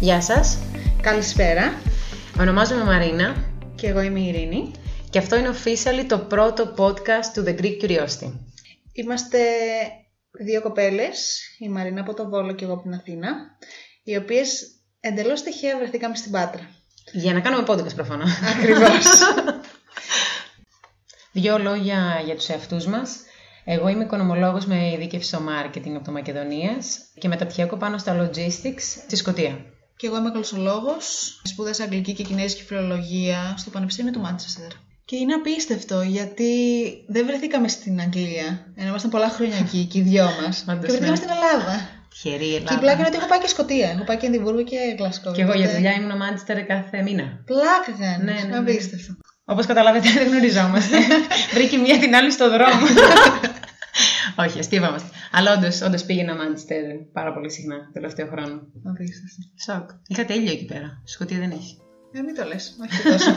Γεια σας, Καλησπέρα. ονομάζομαι Μαρίνα Και εγώ είμαι η Ειρήνη. και αυτό είναι officially το πρώτο podcast του The Greek Curiosity. Είμαστε δύο κοπέλες, η Μαρίνα από το Βόλο και εγώ από την Αθήνα, οι οποίες εντελώς τυχαία βρεθήκαμε στην Πάτρα. Για να κάνουμε podcast προφανώς. Ακριβώς. Δύο λόγια για τους εαυτούς μας. Εγώ είμαι οικονομολόγος με ειδίκευση στο marketing από το Μακεδονίας και μεταπτυχιακό πάνω στα logistics στη Σκωτία. Και εγώ είμαι γλωσσολόγος, σπούδασα αγγλική και κινέζικη φιλολογία στο Πανεπιστήμιο του Μάντσεστερ. Και είναι απίστευτο γιατί δεν βρεθήκαμε στην Αγγλία, ενώ ήμασταν πολλά χρόνια εκεί και οι δυο μας. και Όντως, βρεθήκαμε ναι. στην Ελλάδα. Τυχερή Και η Ελλάδα. πλάκα είναι ότι έχω πάει και Σκωτία. Έχω πάει και Εδιμβούργο και Γλασκό. Και εγώ για οπότε- δουλειά ήμουν Manchester κάθε μήνα. Πλάκα κάνεις. Ναι, ναι, ναι. Απίστευτο. Όπως καταλάβετε δεν γνωριζόμαστε. Βρήκε μία την άλλη στο δρόμο. Όχι, αστείευαμαστε. Αλλά όντως, όντως πήγαινα Manchester πάρα πολύ συχνά το τελευταίο χρόνο. Απίστευτο. Σοκ. Είχα τέλειο εκεί πέρα. Σκοτία δεν έχει. Ε, μην το λες. Όχι και τόσο.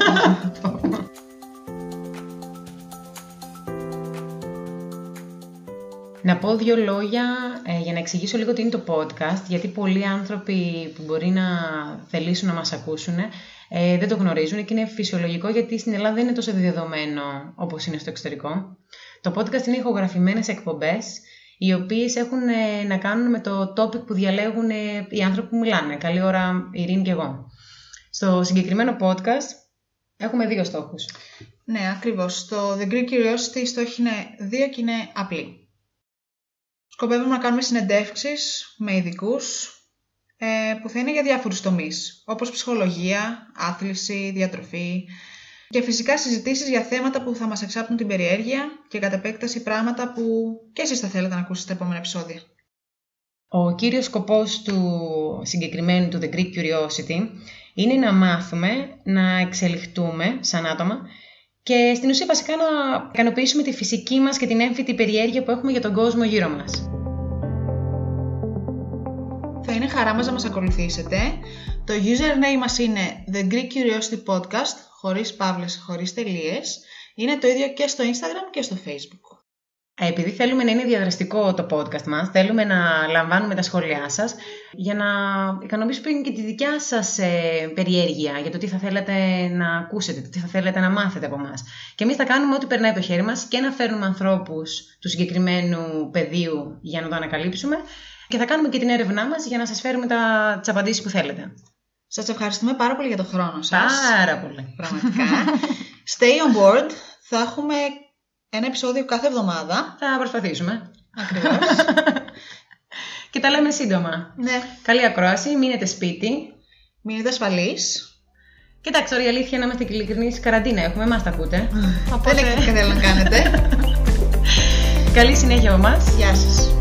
Να πω δύο λόγια ε, για να εξηγήσω λίγο τι είναι το podcast, γιατί πολλοί άνθρωποι που μπορεί να θελήσουν να μας ακούσουν ε, δεν το γνωρίζουν και είναι φυσιολογικό γιατί στην Ελλάδα δεν είναι τόσο δεδομένο όπως είναι στο εξωτερικό. Το podcast είναι ηχογραφημένες εκπομπές οι οποίες έχουν ε, να κάνουν με το topic που διαλέγουν ε, οι άνθρωποι που μιλάνε. Καλή ώρα η Ειρήνη και εγώ. Στο συγκεκριμένο podcast έχουμε δύο στόχους. ναι, ακριβώς. Στο The Greek Curiosity οι στόχοι είναι δύο και είναι απλοί. Σκοπεύουμε να κάνουμε συνεντεύξεις με ειδικούς ε, που θα είναι για διάφορους τομείς, όπως ψυχολογία, άθληση, διατροφή και φυσικά συζητήσεις για θέματα που θα μας εξάπτουν την περιέργεια και κατ' επέκταση πράγματα που και εσείς θα θέλετε να ακούσετε στα επόμενα επεισόδια. Ο κύριος σκοπός του συγκεκριμένου του The Greek Curiosity είναι να μάθουμε, να εξελιχτούμε σαν άτομα και στην ουσία βασικά να ικανοποιήσουμε τη φυσική μας και την έμφυτη περιέργεια που έχουμε για τον κόσμο γύρω μας. Θα είναι χαρά μας να μας ακολουθήσετε. Το username μας είναι The Greek Curiosity Podcast, χωρίς παύλες, χωρίς τελείες. Είναι το ίδιο και στο Instagram και στο Facebook. Ε, Επειδή θέλουμε να είναι διαδραστικό το podcast μας, θέλουμε να λαμβάνουμε τα σχόλιά σας για να ικανοποιήσουμε και τη δικιά σας ε, περιέργεια για το τι θα θέλετε να ακούσετε, το τι θα θέλετε να μάθετε από εμάς. Και εμείς θα κάνουμε ό,τι περνάει από το χέρι μας και να φέρνουμε ανθρώπους του συγκεκριμένου πεδίου για να το ανακαλύψουμε και θα κάνουμε και την έρευνά μας για να σας φέρουμε τα, τις απαντήσεις που θέλετε. Σας ευχαριστούμε πάρα πολύ για το χρόνο σας. Πάρα πολύ. Πραγματικά. Stay on board. Θα έχουμε ένα επεισόδιο κάθε εβδομάδα. Θα προσπαθήσουμε. Ακριβώς. Και τα λέμε σύντομα. ναι. Καλή ακρόαση, μείνετε σπίτι. Μείνετε ασφαλείς. Κοιτάξτε, τώρα η αλήθεια να είμαστε και ειλικρινεί, καραντίνα έχουμε, εμά τα ακούτε. Δεν έχετε κάτι άλλο να κάνετε. Καλή συνέχεια από εμάς. Γεια σας.